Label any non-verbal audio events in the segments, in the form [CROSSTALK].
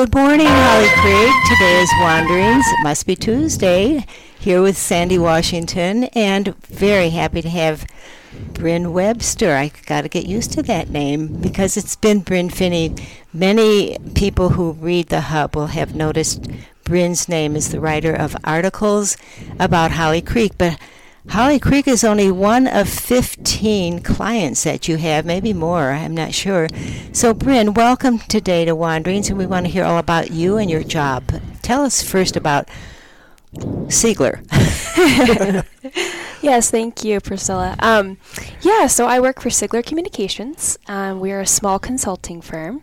Good morning, Holly Creek. Today is Wanderings. It must be Tuesday. Here with Sandy Washington, and very happy to have Bryn Webster. I got to get used to that name because it's been Bryn Finney. Many people who read the Hub will have noticed Bryn's name is the writer of articles about Holly Creek, but Holly Creek is only one of 15 clients that you have, maybe more, I'm not sure. So, Bryn, welcome today to Wanderings, and we want to hear all about you and your job. Tell us first about Sigler. [LAUGHS] yes, thank you, Priscilla. Um, yeah, so I work for Sigler Communications. Um, we are a small consulting firm,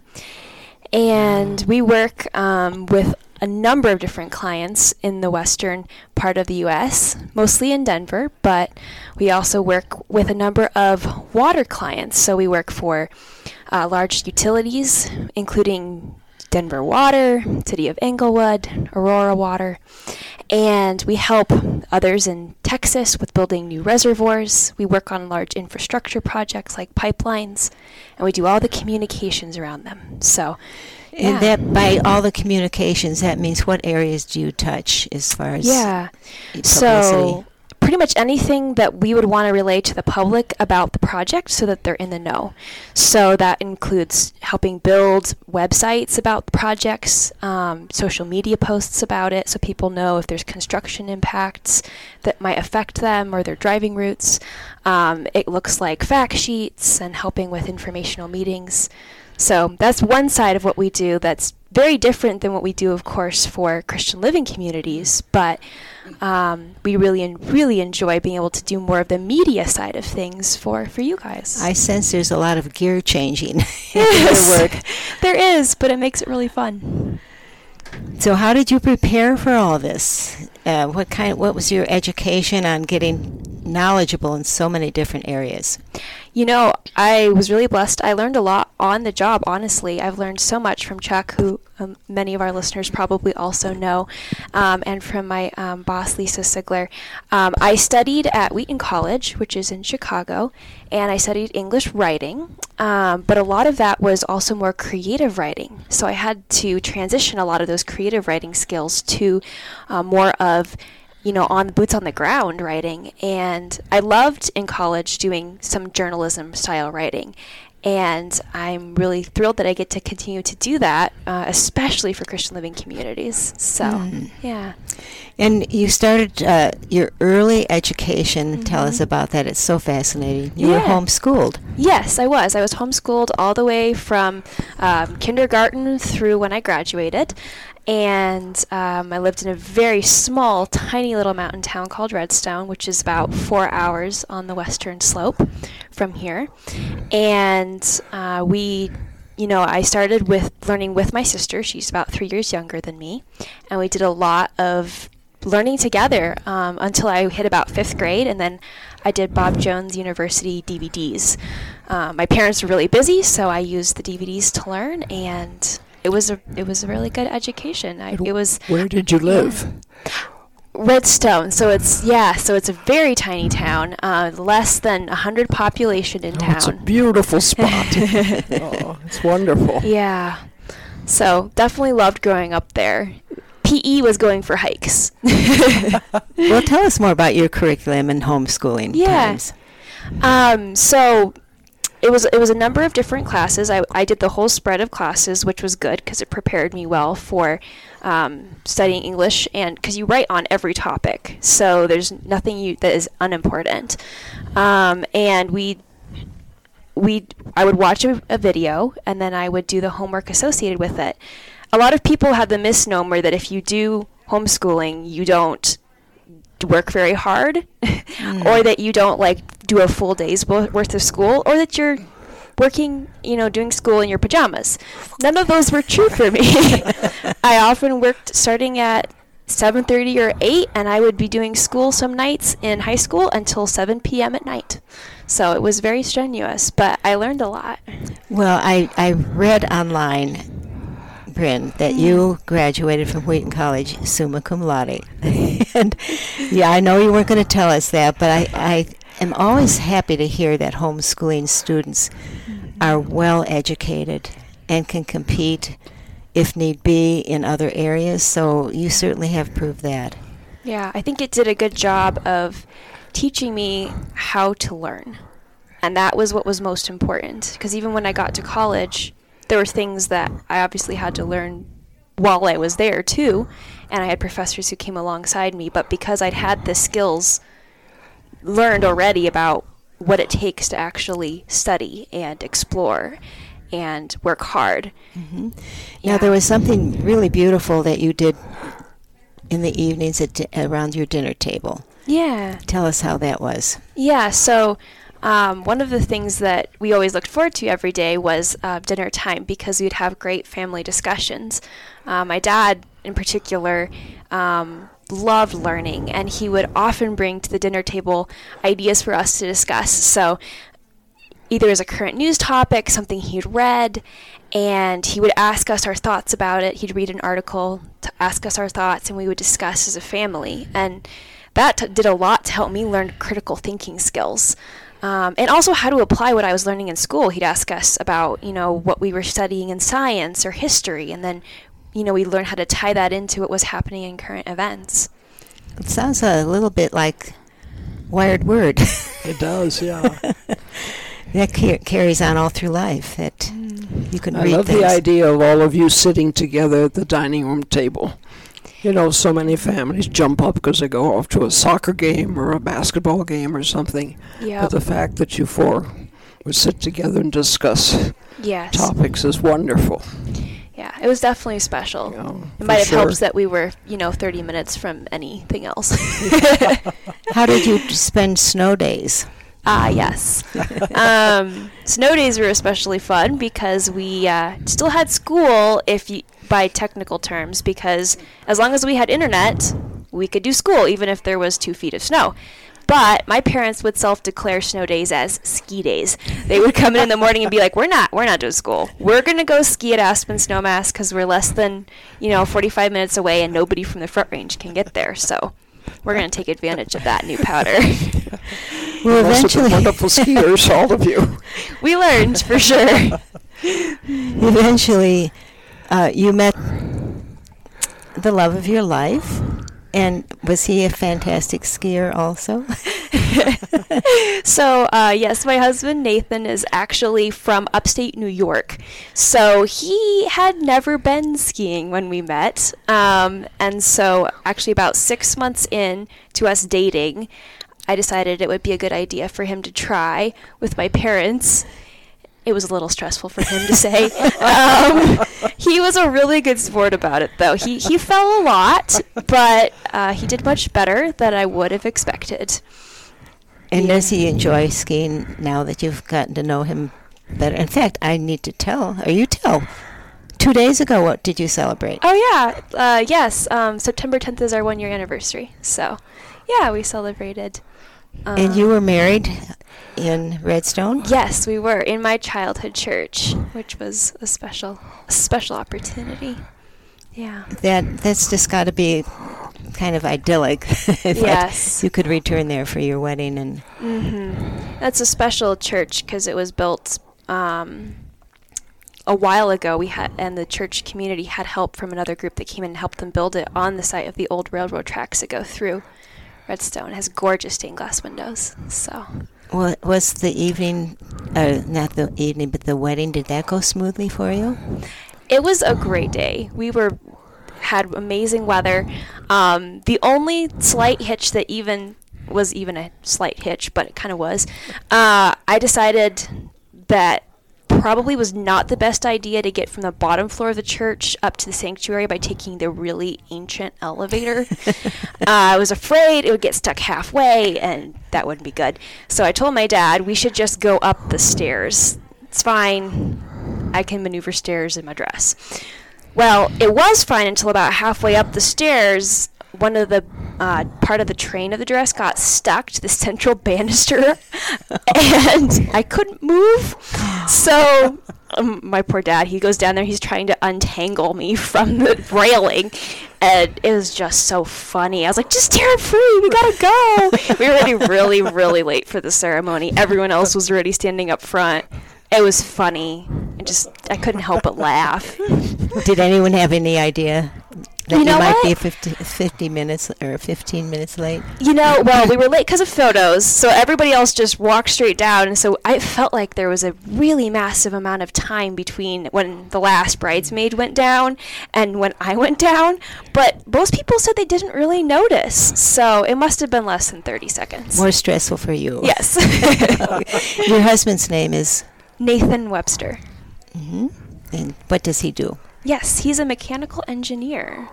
and we work um, with a number of different clients in the western part of the U.S., mostly in Denver, but we also work with a number of water clients. So we work for uh, large utilities, including Denver Water, City of Englewood, Aurora Water, and we help others in Texas with building new reservoirs. We work on large infrastructure projects like pipelines, and we do all the communications around them. So and yeah. that by all the communications, that means what areas do you touch as far as yeah. So pretty much anything that we would want to relay to the public about the project so that they're in the know. So that includes helping build websites about the projects, um, social media posts about it so people know if there's construction impacts that might affect them or their driving routes. Um, it looks like fact sheets and helping with informational meetings. So that's one side of what we do that's very different than what we do, of course, for Christian living communities. But um, we really, really enjoy being able to do more of the media side of things for, for you guys. I sense there's a lot of gear changing yes, [LAUGHS] in your work. [LAUGHS] there is, but it makes it really fun. So, how did you prepare for all this? Uh, what kind? What was your education on getting knowledgeable in so many different areas? You know, I was really blessed. I learned a lot on the job, honestly. I've learned so much from Chuck, who um, many of our listeners probably also know, um, and from my um, boss, Lisa Sigler. Um, I studied at Wheaton College, which is in Chicago, and I studied English writing, um, but a lot of that was also more creative writing. So I had to transition a lot of those creative writing skills to uh, more of you know, on boots on the ground writing. And I loved in college doing some journalism style writing. And I'm really thrilled that I get to continue to do that, uh, especially for Christian living communities. So, mm. yeah. And you started uh, your early education. Mm-hmm. Tell us about that. It's so fascinating. You yeah. were homeschooled. Yes, I was. I was homeschooled all the way from um, kindergarten through when I graduated and um, I lived in a very small, tiny little mountain town called Redstone, which is about four hours on the western slope from here. And uh, we, you know, I started with learning with my sister. She's about three years younger than me, and we did a lot of learning together um, until I hit about fifth grade, and then I did Bob Jones University DVDs. Uh, my parents were really busy, so I used the DVDs to learn, and it was a it was a really good education. I, it was. Where did you live? Redstone. So it's yeah. So it's a very tiny town, uh, less than hundred population in oh, town. It's a beautiful [LAUGHS] spot. oh, it's wonderful. Yeah. So definitely loved growing up there. PE was going for hikes. [LAUGHS] [LAUGHS] well, tell us more about your curriculum and homeschooling yeah. times. Um, so it was it was a number of different classes. I, I did the whole spread of classes, which was good because it prepared me well for um, studying English and because you write on every topic, so there's nothing you that is unimportant. Um, and we we I would watch a, a video and then I would do the homework associated with it. A lot of people have the misnomer that if you do homeschooling, you don't work very hard [LAUGHS] mm. or that you don't like do a full day's worth of school or that you're working, you know, doing school in your pajamas. None of those were true for me. [LAUGHS] I often worked starting at 7:30 or 8 and I would be doing school some nights in high school until 7 p.m. at night. So it was very strenuous, but I learned a lot. Well, I I read online Bryn, that you mm. graduated from Wheaton College summa cum laude. [LAUGHS] and yeah, I know you weren't going to tell us that, but I, I am always happy to hear that homeschooling students are well educated and can compete if need be, in other areas. So you certainly have proved that. Yeah, I think it did a good job of teaching me how to learn. And that was what was most important. Because even when I got to college, there were things that I obviously had to learn while I was there too. And I had professors who came alongside me. But because I'd had the skills learned already about what it takes to actually study and explore and work hard. Mm-hmm. Now, there was something really beautiful that you did in the evenings at around your dinner table. Yeah. Tell us how that was. Yeah, so um, one of the things that we always looked forward to every day was uh, dinner time because we'd have great family discussions. Uh, my dad, in particular, um, loved learning, and he would often bring to the dinner table ideas for us to discuss. So, either as a current news topic, something he'd read, and he would ask us our thoughts about it. He'd read an article to ask us our thoughts, and we would discuss as a family. And that t- did a lot to help me learn critical thinking skills. Um, and also how to apply what I was learning in school. He'd ask us about, you know, what we were studying in science or history, and then, you know, we learned how to tie that into what was happening in current events. It sounds a little bit like wired word. It does, yeah. [LAUGHS] that car- carries on all through life. That Mm. you can I read love things. the idea of all of you sitting together at the dining room table. You know, so many families jump up because they go off to a soccer game or a basketball game or something. Yeah. But the fact that you four would sit together and discuss Yes. topics is wonderful. Yeah, it was definitely special. you know, It might have sure. helped that we were, you know, 30 minutes from anything else. [LAUGHS] How did you spend snow days? Ah, yes. [LAUGHS] um, snow days were especially fun because we uh, still had school, if you, by technical terms, because as long as we had internet, we could do school, even if there was two feet of snow. But my parents would self-declare snow days as ski days. They would come in in the morning and be like, "We're not, we're not doing school. We're gonna go ski at Aspen Snowmass because we're less than, you know, 45 minutes away, and nobody from the Front Range can get there. So, we're gonna take advantage of that new powder." Well, You've also eventually, wonderful skiers, all of you. [LAUGHS] we learned for sure. eventually, uh, you met the love of your life. And was he a fantastic skier also? [LAUGHS] so, uh, yes, my husband Nathan is actually from upstate New York. So, he had never been skiing when we met. Um, and so, actually, about six months in to us dating, I decided it would be a good idea for him to try with my parents. It was a little stressful for him to say. um, he was a really good sport about it, though. He he fell a lot, but uh, he did much better than I would have expected. And does he enjoy skiing now that you've gotten to know him better? In fact, I need to tell, or you tell. Two days ago, what did you celebrate? Oh yeah, uh, yes. Um, September 10th is our one year anniversary. So, yeah, we celebrated. And you Um, were married in Redstone? Yes, we were in my childhood church, which was a special, a special opportunity. Yeah. That that's just got to be kind of idyllic. [LAUGHS] Yes. you could return there for your wedding and hmm That's a special church because it was built um, a while ago. We had and the church community had help from another group that came in and helped them build it on the site of the old railroad tracks that go through Redstone. Has gorgeous stained glass windows. So Wa- was the evening, uh, not the evening, but the wedding? Did that go smoothly for you? it was a great day. We were had amazing weather. Um, the only slight hitch that even was even a slight hitch, but it kind of was. Uh, I decided that probably was not the best idea to get from the bottom floor of the church up to the sanctuary by taking the really ancient elevator. [LAUGHS] uh, I was afraid it would get stuck halfway, and that wouldn't be good. So I told my dad we should just go up the stairs. It's fine. I can maneuver stairs in my dress. Well, it was fine until about halfway up the stairs. One of the uh, part of the train of the dress got stuck to the central banister, [LAUGHS] and I couldn't move. So um, my poor dad, he goes down there. He's trying to untangle me from the railing, and it was just so funny. I was like, "Just tear it free. We gotta go." we were already really, really late for the ceremony. Everyone else was already standing up front. It was funny. I just I couldn't help but laugh. Did anyone have any idea that You you, might what? be 50, 50 minutes or 15 minutes late? You know, [LAUGHS] well, we were late because of photos, so everybody else just walked straight down, and so I felt like there was a really massive amount of time between when the last bridesmaid went down and when I went down. But most people said they didn't really notice, so it must have been less than 30 seconds. More stressful for you. Yes. [LAUGHS] Your husband's name is, Nathan Webster. Mm-hmm. and what does he do? Yes, he's a mechanical engineer.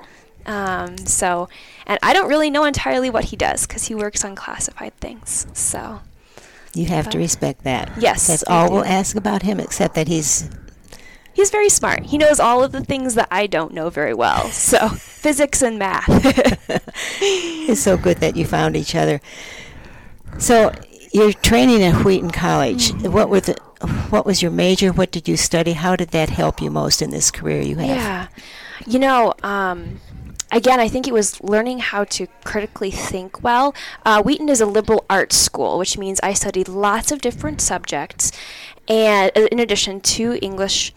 Um, so, and I don't really know entirely what he does because he works on classified things. So, You have to Uh, respect that. yes, That's all do. we'll ask about him, except that he's he's very smart. He knows all of the things that I don't know very well. So, [LAUGHS] physics and math. [LAUGHS] it's so good that you found each other. So you're training at Wheaton College. Mm-hmm. What were the what was your major? What did you study? How did that help you most in this career you have? Yeah. You know, um, again, I think it was learning how to critically think well. Uh, Wheaton is a liberal arts school, which means I studied lots of different subjects, and uh, in addition to English,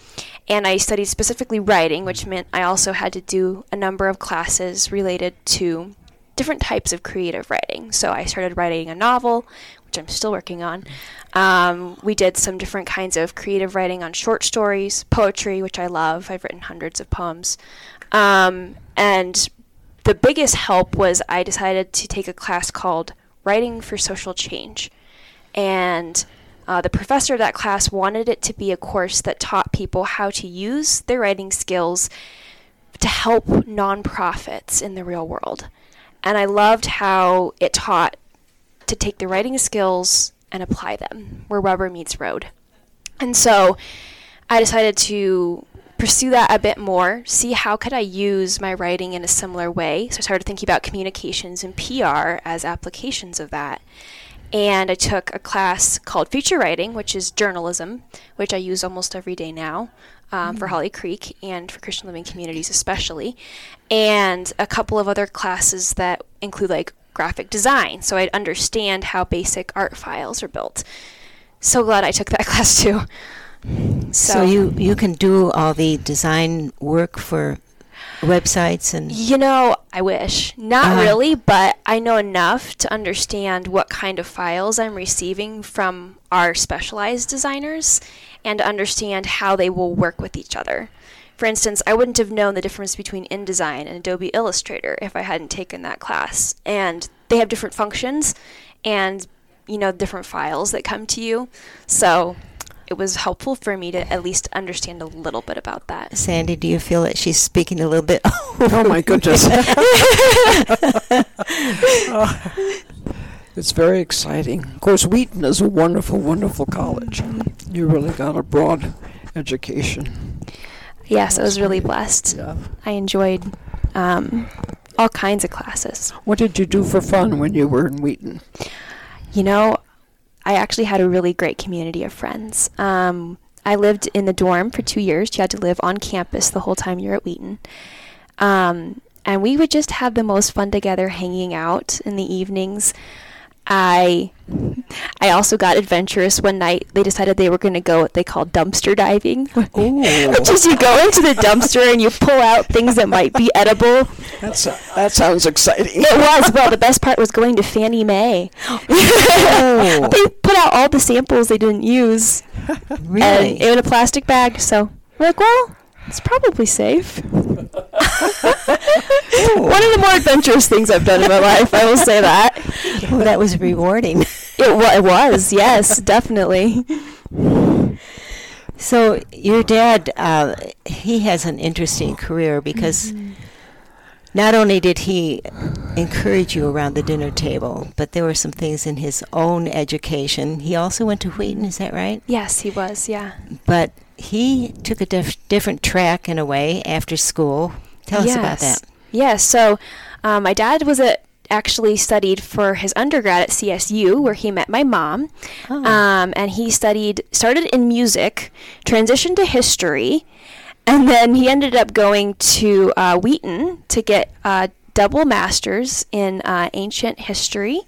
and I studied specifically writing, which meant I also had to do a number of classes related to different types of creative writing. So I started writing a novel, which I'm still working on. Um, we did some different kinds of creative writing on short stories, poetry, which I love. I've written hundreds of poems. Um, and the biggest help was I decided to take a class called Writing for Social Change. And uh, the professor of that class wanted it to be a course that taught people how to use their writing skills to help nonprofits in the real world. And I loved how it taught to take the writing skills and apply them where rubber meets road. And so I decided to pursue that a bit more, see how could I use my writing in a similar way. So I started thinking about communications and PR as applications of that. And I took a class called Feature Writing, which is journalism, which I use almost every day now um, for Holly Creek and for Christian Living Communities, especially. And a couple of other classes that include like graphic design, so I'd understand how basic art files are built. So glad I took that [LAUGHS] class too. So, So you you can do all the design work for websites and You know, I wish. Not Uh-huh. really, but I know enough to understand what kind of files I'm receiving from our specialized designers and understand how they will work with each other. For instance, I wouldn't have known the difference between InDesign and Adobe Illustrator if I hadn't taken that class. And they have different functions and, you know, different files that come to you. So it was helpful for me to at least understand a little bit about that. Sandy, do you feel that she's speaking a little bit? [LAUGHS] Oh my goodness. [LAUGHS] [LAUGHS] it's very exciting. Of course, Wheaton is a wonderful, wonderful college. You really got a broad education. Yes, I was really blessed. Yeah. I enjoyed um, all kinds of classes. What did you do for fun when you were in Wheaton? You know, I actually had a really great community of friends. Um, I lived in the dorm for two years. You had to live on campus the whole time you're at Wheaton. Um, and we would just have the most fun together hanging out in the evenings. I I also got adventurous one night. They decided they were going to go what they call dumpster diving. [LAUGHS] Which is you go into the dumpster and you pull out things that might be edible. That's that sounds exciting. It was. Well, the best part was going to Fannie May. Oh. [LAUGHS] they put out all the samples they didn't use [LAUGHS] really? and in a plastic bag. So we're like, well, it's probably safe. [LAUGHS] One of the more adventurous things I've done in my life, I will say that. [LAUGHS] well, that was rewarding. It, wa- it was, yes, definitely. So your dad, uh, he has an interesting career because Mm-hmm. not only did he encourage you around the dinner table, but there were some things in his own education. He also went to Wheaton, is that right? Yes, he was, yeah. But he took a diff- different track in a way after school. Tell us about that. Yes. So, um, my dad was a, actually studied for his undergrad at CSU, where he met my mom. Oh. Um, and he studied, started in music, transitioned to history, and then he ended up going to uh, Wheaton to get a double masters in uh, ancient history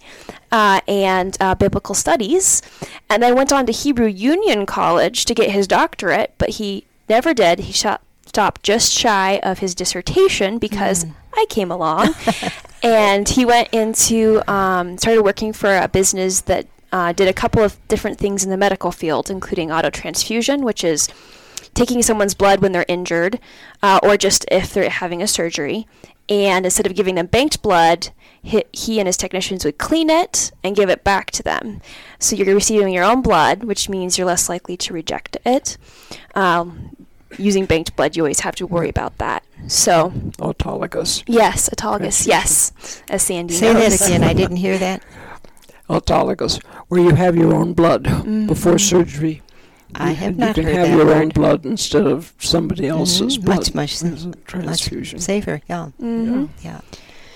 uh, and uh, biblical studies, and then went on to Hebrew Union College to get his doctorate, but he never did. He shot, stopped just shy of his dissertation because I came along. [LAUGHS] and he went into, um, started working for a business that uh, did a couple of different things in the medical field, including autotransfusion, which is taking someone's blood when they're injured uh, or just if they're having a surgery. And instead of giving them banked blood, he, he and his technicians would clean it and give it back to them. So you're receiving your own blood, which means you're less likely to reject it. Um, using banked blood, you always have to worry about that. So, Autologous. yes, autologous, yes, as Sandy Say knows. that again. I didn't hear that. [LAUGHS] Autologous, where you have your own blood before surgery. I You- have you can have your word. own blood instead of somebody else's Mhm, blood. Much, much, It's a much safer. Yeah, hmm yeah.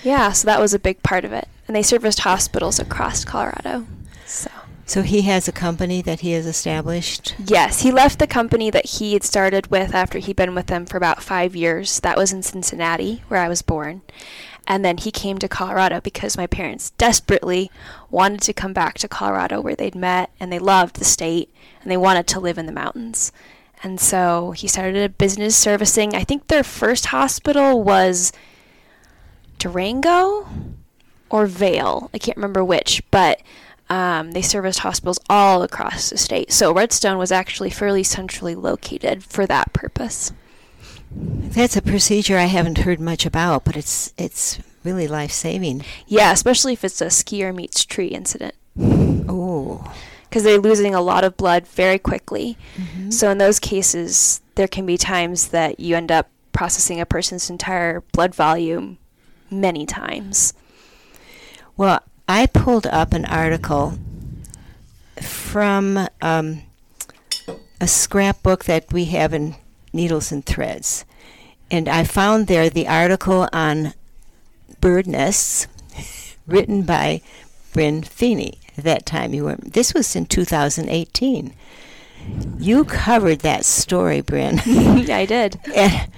Yeah, so that was a big part of it. And they serviced hospitals across Colorado. So, So he has a company that he has established. yes, he left the company that he had started with after he'd been with them for about five years. That was in Cincinnati, where I was born. And then he came to Colorado because my parents desperately wanted to come back to Colorado where they'd met and they loved the state and they wanted to live in the mountains. And so he started a business servicing. I think their first hospital was Durango or Vail. I can't remember which, but um, they serviced hospitals all across the state. So Redstone was actually fairly centrally located for that purpose. That's a procedure I haven't heard much about, but it's it's really life saving. Yeah, especially if it's a skier meets tree incident. Oh, because they're losing a lot of blood very quickly. Mm-hmm. So in those cases, there can be times that you end up processing a person's entire blood volume many times. well, I pulled up an article from um, a scrapbook that we have in Needles and Threads, and I found there the article on bird nests, [LAUGHS] written by Bryn Feeney. At that time, you were. This was in 2018. You covered that story, Bryn. [LAUGHS] I did. [LAUGHS] And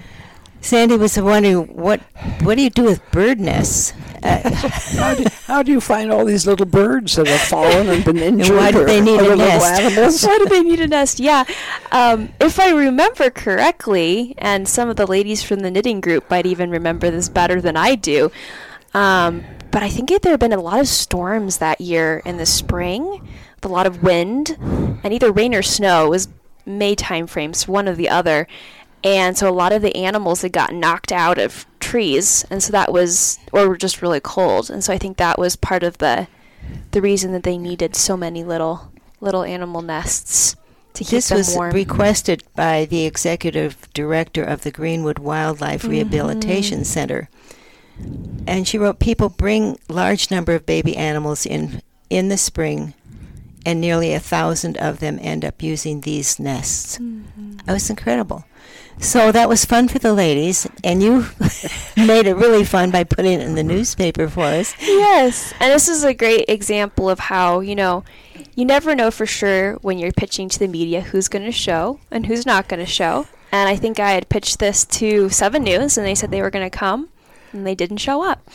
Sandy was wondering what what do you do with bird nests? Uh, [LAUGHS] how, do, how do you find all these little birds that have fallen and been injured? why do they need a nest? animals? Why do they need a nest? Yeah. Um, if I remember correctly, and some of the ladies from the knitting group might even remember this better than I do, um, but I think there have been a lot of storms that year in the spring, with a lot of wind, and either rain or snow. It was May time frames, one or the other. And so a lot of the animals had gotten knocked out of trees, and so that was, or were just really cold. And so I think that was part of the, the reason that they needed so many little, little animal nests to keep them. this them was warm. requested by the executive director of the Greenwood Wildlife mm-hmm. Rehabilitation Center. And she wrote, "People bring large number of baby animals in in the spring, and nearly a thousand of them end up using these nests. Mm-hmm. It was incredible. So that was fun for the ladies, and you [LAUGHS] made it really fun by putting it in the mm-hmm. newspaper for us. Yes, and this is a great example of how, you know, you never know for sure when you're pitching to the media who's going to show and who's not going to show. And I think I had pitched this to 7 News and they said they were going to come and they didn't show up.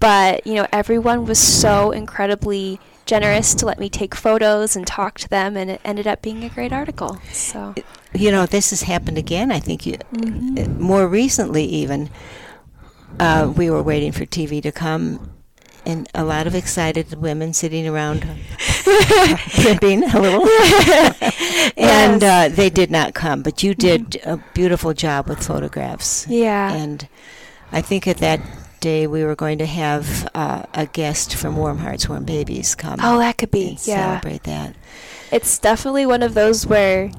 But, you know, everyone was so incredibly generous to let me take photos and talk to them and it ended up being a great article. So, You know, this has happened again. I think you, uh, more recently, even. Uh, we were waiting for TV to come, and a lot of excited women sitting around, [LAUGHS] dripping a little. [LAUGHS] and uh, they did not come, but you did a beautiful job with photographs. yeah. And I think at that day we were going to have uh, a guest from Warm Hearts, Warm Babies come. Oh, that could be. Yeah. Celebrate that. it's definitely one of those where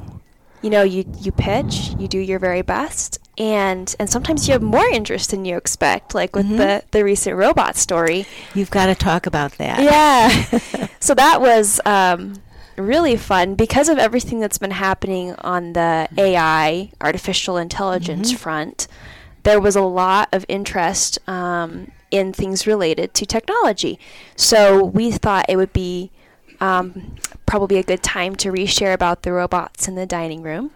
you know you you pitch you do your very best and and sometimes you have more interest than you expect like with Mhm. the the recent robot story You've got to talk about that. yeah [LAUGHS] so that was um really fun because of everything that's been happening on the ai artificial intelligence Mhm. front there was a lot of interest um, in things related to technology so we thought it would be um, probably a good time to reshare about the robots in the dining room.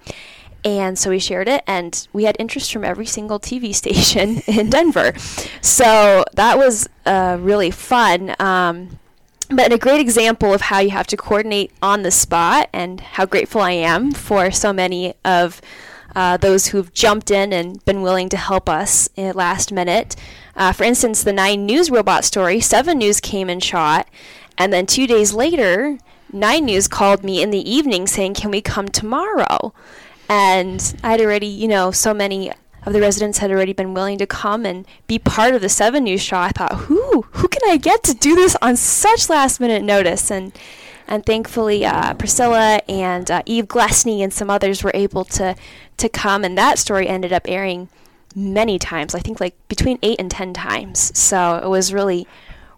And so we shared it, and we had interest from every single TV [LAUGHS] station in Denver. So that was uh, really fun. Um, but a great example of how you have to coordinate on the spot, and how grateful I am for so many of uh, those who've jumped in and been willing to help us at last minute. Uh, for instance, the Nine News robot story, Seven News came and shot, and then two days later, Nine News called me in the evening saying, "Can we come tomorrow?" And I'd already, you know, so many of the residents had already been willing to come and be part of the Seven News show. I thought, who who can I get to do this on such last minute notice? And and thankfully uh, Priscilla and uh, Eve Glesney and some others were able to to come, and that story ended up airing many times. I think like between eight and ten times. So it was really,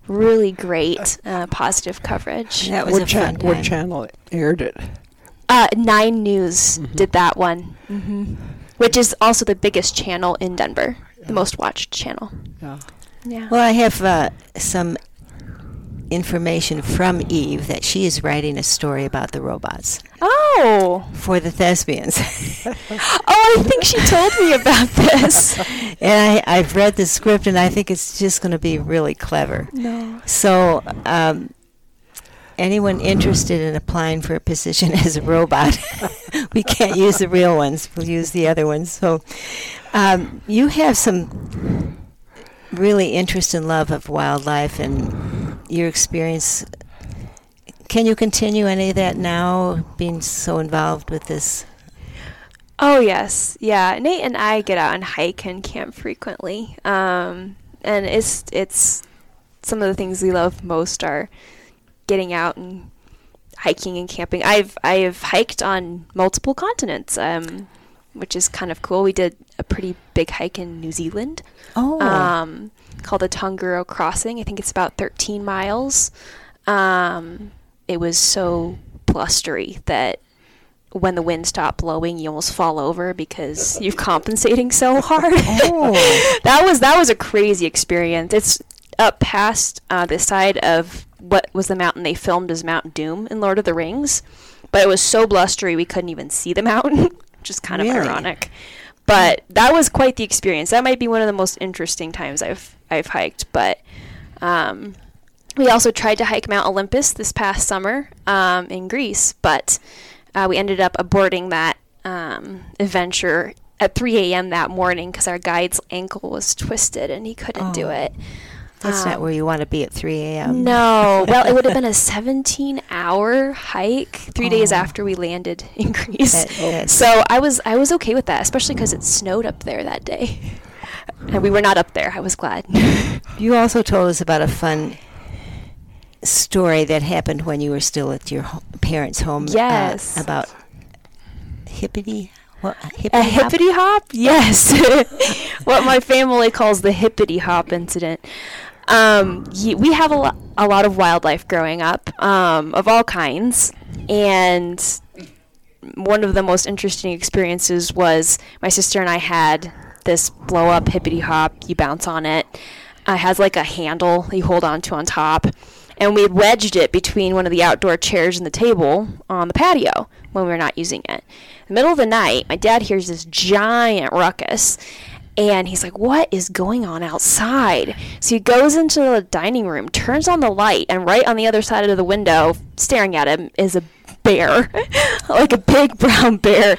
really great uh, positive coverage. That was What, a cha- fun what time. channel aired it? Uh, Nine News did that one, hmm which is also the biggest channel in Denver, the most watched channel. Yeah. Yeah. Well, I have uh, some information from Eve that she is writing a story about the robots oh, for the thespians. [LAUGHS] oh, I think she told me about this. [LAUGHS] and I, I've read the script, and I think it's just going to be really clever. No. So, um, anyone interested in applying for a position [LAUGHS] as a robot, we can't use the real ones. We'll use the other ones. So, um, you have some really interest and love of wildlife and your experience. Can you continue any of that now, being so involved with this? Oh yes, yeah. Nate and I get out and hike and camp frequently, um, and it's it's some of the things we love most are getting out and hiking and camping. I've I've hiked on multiple continents, um, which is kind of cool. We did a pretty big hike in New Zealand, Oh, um, called the Tongariro Crossing. I think it's about 13 miles. Um, it was so blustery that when the wind stopped blowing, you almost fall over because you're compensating so hard. Oh. [LAUGHS] that was that was a crazy experience. It's up past uh, the side of what was the mountain they filmed as Mount Doom in Lord of the Rings, but it was so blustery we couldn't even see the mountain, [LAUGHS] which is kind of Really? ironic. But that was quite the experience. That might be one of the most interesting times I've I've hiked. But um, we also tried to hike Mount Olympus this past summer um, in Greece, but uh, we ended up aborting that um, adventure at 3 a.m. that morning because our guide's ankle was twisted and he couldn't do Oh. it. That's not um, where you want to be at 3 a.m. No, well, it would have been a [LAUGHS] 17-hour hike three days Oh. after we landed [LAUGHS] in Greece. That- So I was I was okay with that, especially because it snowed up there that day, [LAUGHS] and we were not up there. I was glad. You also told us about a fun story that happened when you were still at your ho- parents' home. uh, Yes. about hippity. What hippity? A hop? hippity hop? Yes. what my family calls the hippity hop incident. Um, we have a, lo- a lot of wildlife growing up, um, of all kinds. And one of the most interesting experiences was my sister and I had this blow up hippity hop. You bounce on it. It has like a handle you hold on to on top. And we wedged it between one of the outdoor chairs and the table on the patio when we were not using it. In the middle of the night, my dad hears this giant ruckus. And he's like, What is going on outside? So he goes into the dining room, turns on the light, and right on the other side of the window, staring at him, is a bear, [LAUGHS] like a big [LAUGHS] brown bear.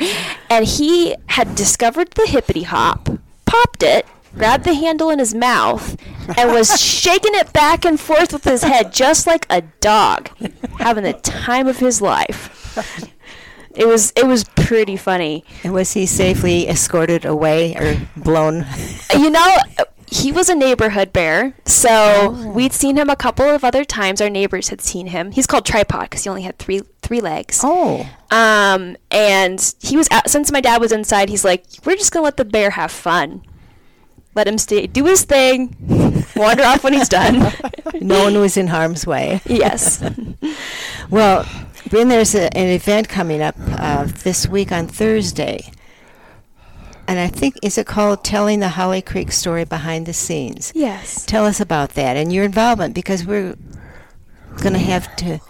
And he had discovered the hippity hop, popped it, grabbed the handle in his mouth, and was [LAUGHS] shaking it back and forth with his head, just like a dog, having the time of his life. It was it was pretty funny. And was he safely escorted away or blown? You know, he was a neighborhood bear, so we'd seen him a couple of other times. Our neighbors had seen him. He's called Tripod because he only had three three legs. Oh, Um, and he was out, since my dad was inside. He's like, "We're just gonna let the bear have fun, let him stay, do his thing, [LAUGHS] wander off when he's done." [LAUGHS] no one was in harm's way. yes. [LAUGHS] Well, Ben, there's a, an event coming up uh, this week on Thursday. And I think, is it called Telling the Holly Creek Story Behind the Scenes? Yes. Tell us about that and your involvement because we're going to have to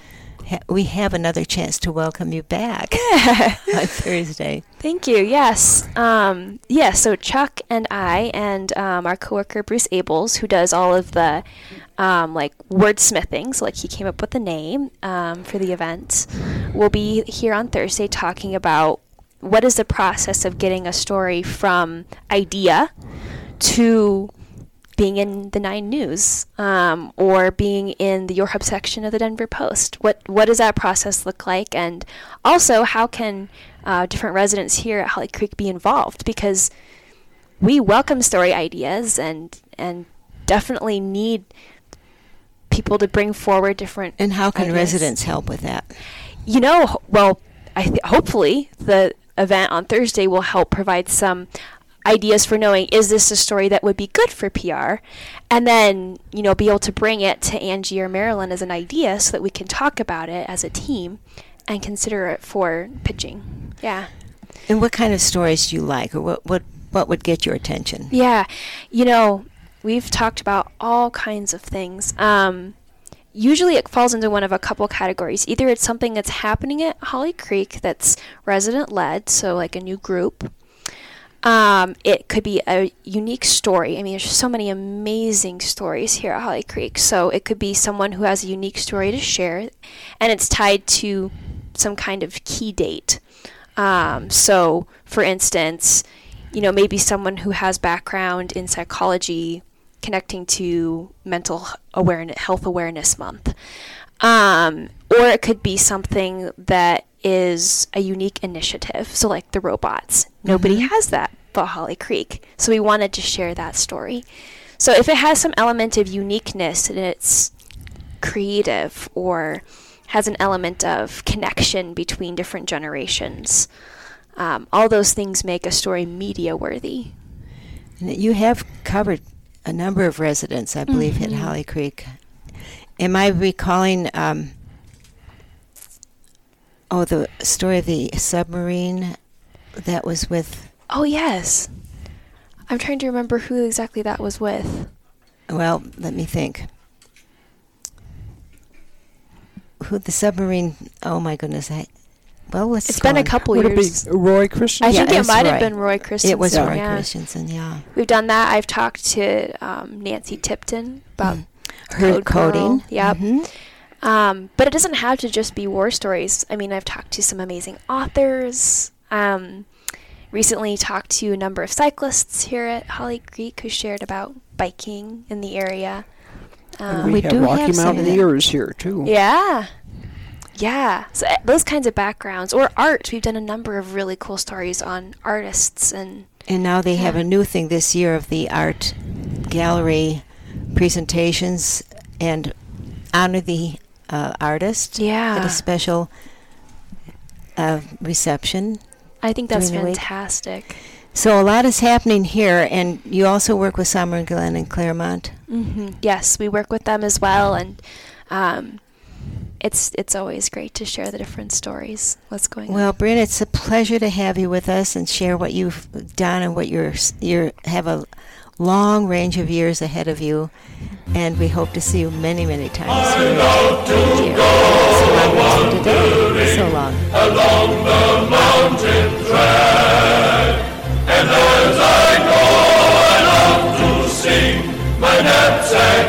ha- we have another chance to welcome you back [LAUGHS] on Thursday. Thank you. Yes. Um, yeah. So Chuck and I and um, our coworker Bruce Ables, who does all of the um, like wordsmithing, so like he came up with the name um, for the event, We'll be here on Thursday talking about what is the process of getting a story from idea to being in the Nine News um, or being in the Your Hub section of the Denver Post. What what does that process look like, and also how can uh, different residents here at Holly Creek be involved? Because we welcome story ideas and and definitely need people to bring forward different. And how can ideas. residents help with that? You know, well, I th- hopefully the event on Thursday will help provide some ideas for knowing is this a story that would be good for PR, and then you know be able to bring it to Angie or Marilyn as an idea so that we can talk about it as a team and consider it for pitching. Yeah. And what kind of stories do you like, or what what what would get your attention? Yeah, you know, we've talked about all kinds of things. Um, usually it falls into one of a couple categories. Either it's something that's happening at Holly Creek that's resident led, so like a new group. Um, it could be a unique story. I mean, there's so many amazing stories here at Holly Creek. So it could be someone who has a unique story to share, and it's tied to some kind of key date. Um, so, for instance, you know, maybe someone who has background in psychology connecting to mental awareness, health awareness month. Um, or it could be something that is a unique initiative. So, like the robots, nobody has that but Holly Creek. So, we wanted to share that story. So, if it has some element of uniqueness and it's creative or has an element of connection between different generations, um, all those things make a story media worthy. You have covered a number of residents, I believe, at Holly Creek. Am I recalling? Um, oh, the story of the submarine that was with. Oh, yes. I'm trying to remember who exactly that was with. Well, let me think. Who the submarine? Oh my goodness! I, well, let's. It's go been a on. couple Would it be years. Roy Christian? I Yeah, think it that's might have been Roy Christensen. It was Roy yeah. Christensen. Yeah. We've done that. I've talked to um, Nancy Tipton about Her Code coding. Girl. Yep. Mhm. Um, but it doesn't have to just be war stories. I mean, I've talked to some amazing authors. Um, recently talked to a number of cyclists here at Holly Creek who shared about biking in the area. And Um, we, We have do Rocky have some. Mountaineers here too. yeah. Yeah. So uh, those kinds of backgrounds or art. We've done a number of really cool stories on artists and And now they have a new thing this year of the art gallery presentations and honor the uh, artist at Yeah. a special uh, reception. I think that's During the week. fantastic. So a lot is happening here, and you also work with Someren Glen and Clermont. hmm Yes, we work with them as well, and um, it's it's always great to share the different stories. What's going well, on? Well, Britt, it's a pleasure to have you with us and share what you've done and what you're you have a long range of years ahead of you, and we hope to see you many many times. I love to go So long. Along the mountain track, and as I go, I love to sing my knapsack.